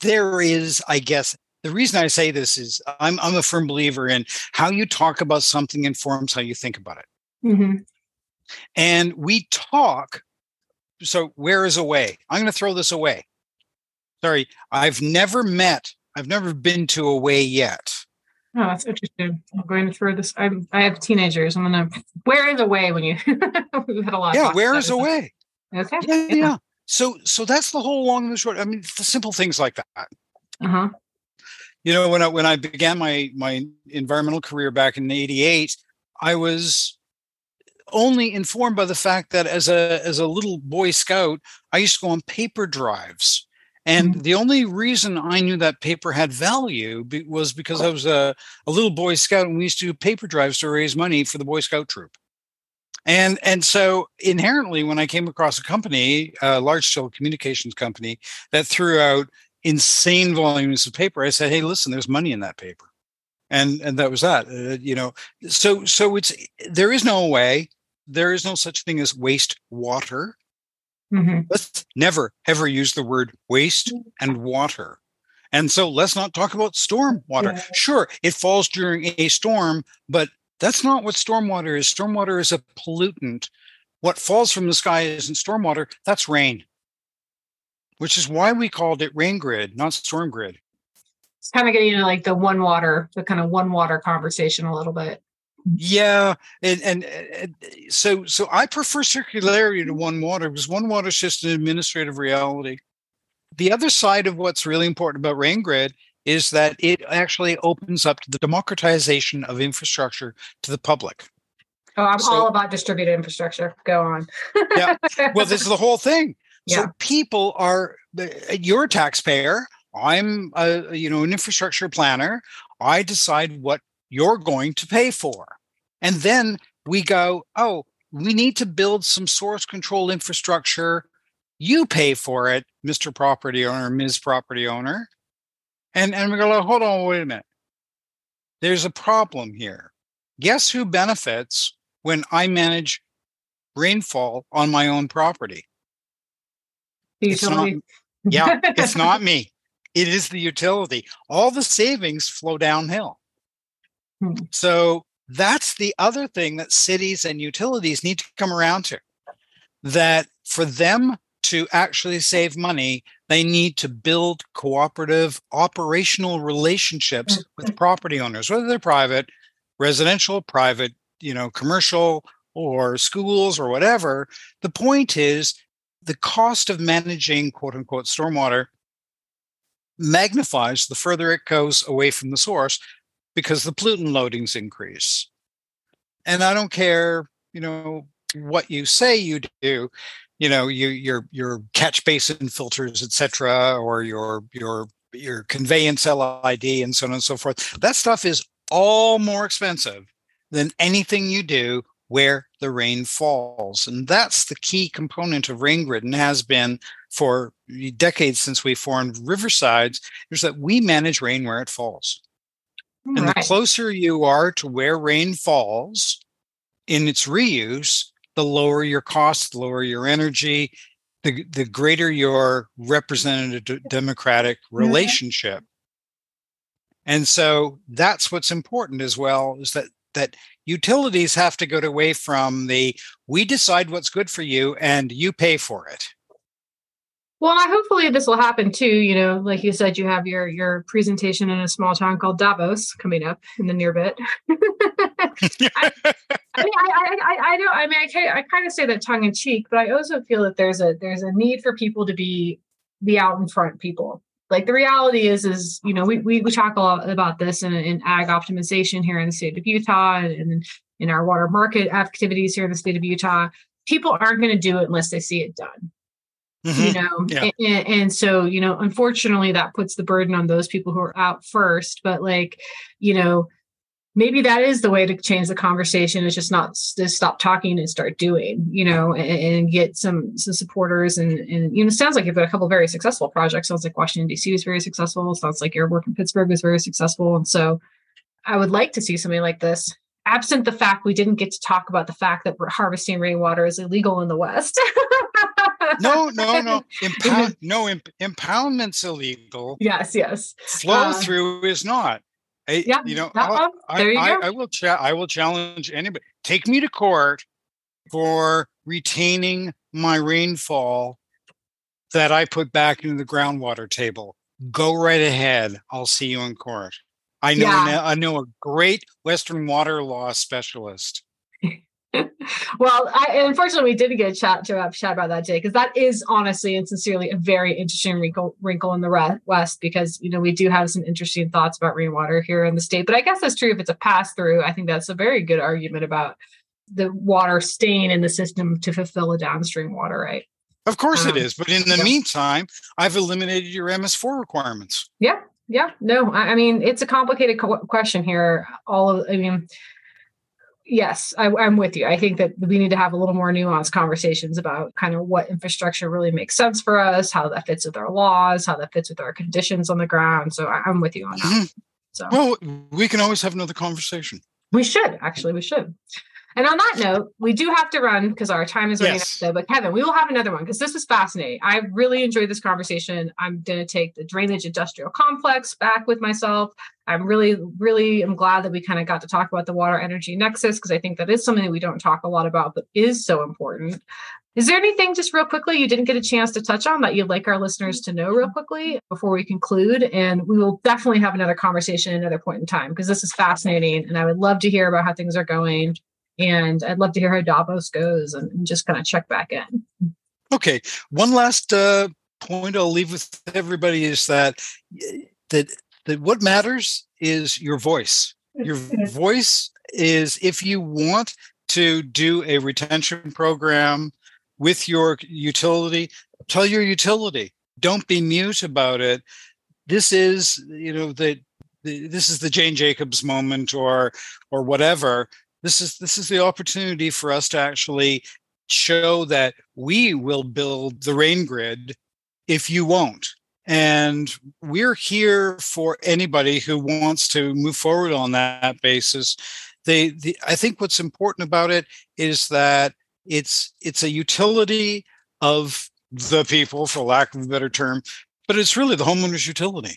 there is, I guess, the reason I say this is I'm, I'm a firm believer in how you talk about something informs how you think about it. Mhm. And we talk. So, where is away? I'm going to throw this away. Sorry, I've never met, I've never been to away yet. Oh, that's interesting. I'm going to throw this. I'm, I have teenagers. I'm gonna. Where is away when you? We've had a lot. Yeah, where is away? Okay. Yeah, yeah. So, so that's the whole long and the short. I mean, the simple things like that. Uh huh. you know when i when i began my my environmental career back in 88 i was only informed by the fact that as a as a little boy scout i used to go on paper drives. And the only reason i knew that paper had value be, was because i was a, a little boy scout and we used to do paper drives to raise money for the boy scout troop. And and so inherently when i came across a company a large scale communications company that threw out insane volumes of paper i said hey listen there's money in that paper. And and that was that uh, you know. So so it's there is no way there is no such thing as waste water. Hmm let's never ever use the word waste and water. And so let's not talk about storm water Yeah. sure it falls during a storm but that's not what stormwater is. Stormwater is a pollutant. What falls from the sky isn't stormwater that's rain. Which is why we called it rain grid not storm grid. It's kind of getting into like the one water, the kind of one water conversation a little bit. Yeah, and, and and so so I prefer circularity to one water because one water is just an administrative reality. The other side of what's really important about rain grid is that it actually opens up to the democratization of infrastructure to the public. Oh, I'm So- all about distributed infrastructure. Go on. Yeah. Well, this is the whole thing. Yeah. So people are eh, you're a taxpayer. I'm a you know an infrastructure planner. I decide what you're going to pay for. And then we go, oh, we need to build some source control infrastructure. You pay for it, Mr. Property Owner, Ms. Property Owner. And and we go, "Oh, hold on, wait a minute. There's a problem here. Guess who benefits when I manage rainfall on my own property? The It's not- utility. Yeah, it's not me. It is the utility. All the savings flow downhill. Hmm. So that's the other thing that cities and utilities need to come around to. That for them to actually save money, They need to build cooperative operational relationships with mm-hmm. property owners, whether they're private, residential, private, you know, commercial, or schools or whatever. The point is the cost of managing quote unquote stormwater magnifies the further it goes away from the source because the pollutant loadings increase. And I don't care, you know, what you say you do, you know, you, your your catch basin filters, etc., or your your your conveyance LID and so on and so forth. That stuff is all more expensive than anything you do where the rain falls. And that's the key component of RainGrid and has been for decades since we formed Riversides, is that we manage rain where it falls. And the closer you are to where rain falls in its reuse, the lower your costs, the lower your energy, the, the greater your representative democratic mm-hmm. relationship. Mm-hmm. And so that's what's important as well is that that utilities have to go away from the we decide what's good for you and you pay for it well hopefully this will happen too you know like you said you have your your presentation in a small town called davos coming up in the near bit. I, I, mean I, I i don't i mean i, I kind of say that tongue in cheek but i also feel that there's a there's a need for people to be be out in front people. Like the reality is is you know we we, we talk a lot about this in, in ag optimization here in the state of utah and in our water market activities here in the state of utah. People aren't going to do it unless they see it done mm-hmm. you know yeah. and, and so you know unfortunately that puts the burden on those people who are out first but like you know maybe that is the way to change the conversation is just not to stop talking and start doing you know and, and, get some some supporters and and you know sounds like you've got a couple very successful projects sounds like washington dc was very successful sounds like your work in pittsburgh was very successful and so i would like to see something like this absent the fact we didn't get to talk about the fact that harvesting rainwater is illegal in the west no no no Impound, no imp- impoundment's illegal yes yes flow uh, through is not I, yeah, you know, I, you I, I, will cha- I will challenge anybody. Take me to court for retaining my rainfall that I put back into the groundwater table. Go right ahead. I'll see you in court. I know yeah. I know a great Western water law specialist well, I, unfortunately, we didn't get a chat to chat about that today because that is honestly and sincerely a very interesting wrinkle wrinkle in the West because you know we do have some interesting thoughts about rainwater here in the state. But I guess that's true if it's a pass through. I think that's a very good argument about the water staying in the system to fulfill a downstream water right. Of course um, it is, but in the yeah. meantime, I've eliminated your MS4 requirements. Yeah, yeah, no, I, I mean it's a complicated co- question here. All of, I mean yes, I, am with you. I think that we need to have a little more nuanced conversations about kind of what infrastructure really makes sense for us, how that fits with our laws, how that fits with our conditions on the ground. So I, am with you on that. Mm-hmm. So well, we can always have another conversation. We should actually. We should. And on that note, we do have to run because our time is running yes. out. But Kevin, we will have another one because this was fascinating. I really enjoyed this conversation. I'm going to take the drainage industrial complex back with myself. I'm really, really, am glad that we kind of got to talk about the water energy nexus because I think that is something that we don't talk a lot about, but is so important. Is there anything just real quickly you didn't get a chance to touch on that you'd like our listeners to know real quickly before we conclude? And we will definitely have another conversation another point in time because this is fascinating and I would love to hear about how things are going and I'd love to hear how Davos goes and, just kind of check back in. Okay, one last uh, point I'll leave with everybody is that that that what matters is your voice. Your voice is if you want to do a retention program with your utility, tell your utility. Don't be mute about it. This is, you know, the, the this is the Jane Jacobs moment or or whatever this is this is the opportunity for us to actually show that we will build the rain grid if you won't. And we're here for anybody who wants to move forward on that basis. They the, i think what's important about it is that it's it's a utility of the people for lack of a better term but it's really the homeowner's utility.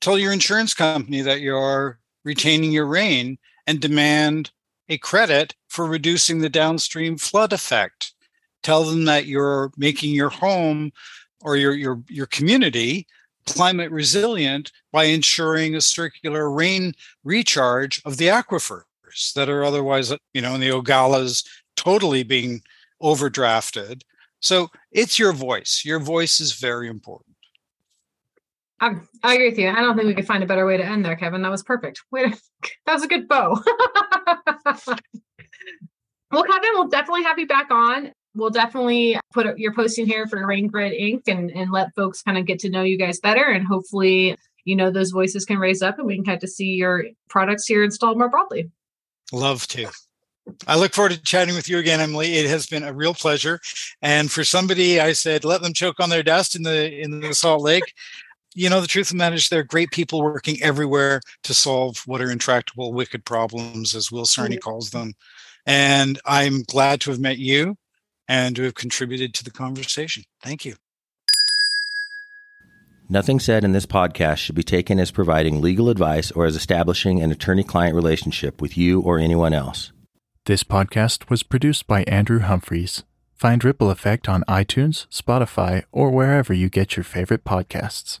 Tell your insurance company that you're retaining your rain and demand a credit for reducing the downstream flood effect. Tell them that you're making your home or your your your community climate resilient by ensuring a circular rain recharge of the aquifers that are otherwise, you know, in the Ogalas totally being overdrafted. So it's your voice. Your voice is very important. I, I agree with you. I don't think we could find a better way to end there, Kevin. That was perfect. Wait, that was a good bow. well, Kevin, we'll definitely have you back on. We'll definitely put your posting here for Rain Grid Inc. and, and let folks kind of get to know you guys better. And hopefully, you know, those voices can raise up and we can get to see your products here installed more broadly. Love to. I look forward to chatting with you again, Emily. It has been a real pleasure. And for somebody, I said, let them choke on their dust in the in the Salt Lake. You know, the truth of the matter is, there are great people working everywhere to solve what are intractable, wicked problems, as Will Sarni mm-hmm. calls them. And I'm glad to have met you and to have contributed to the conversation. Thank you. Nothing said in this podcast should be taken as providing legal advice or as establishing an attorney client relationship with you or anyone else. This podcast was produced by Andrew Humphreys. Find Ripple Effect on iTunes, Spotify, or wherever you get your favorite podcasts.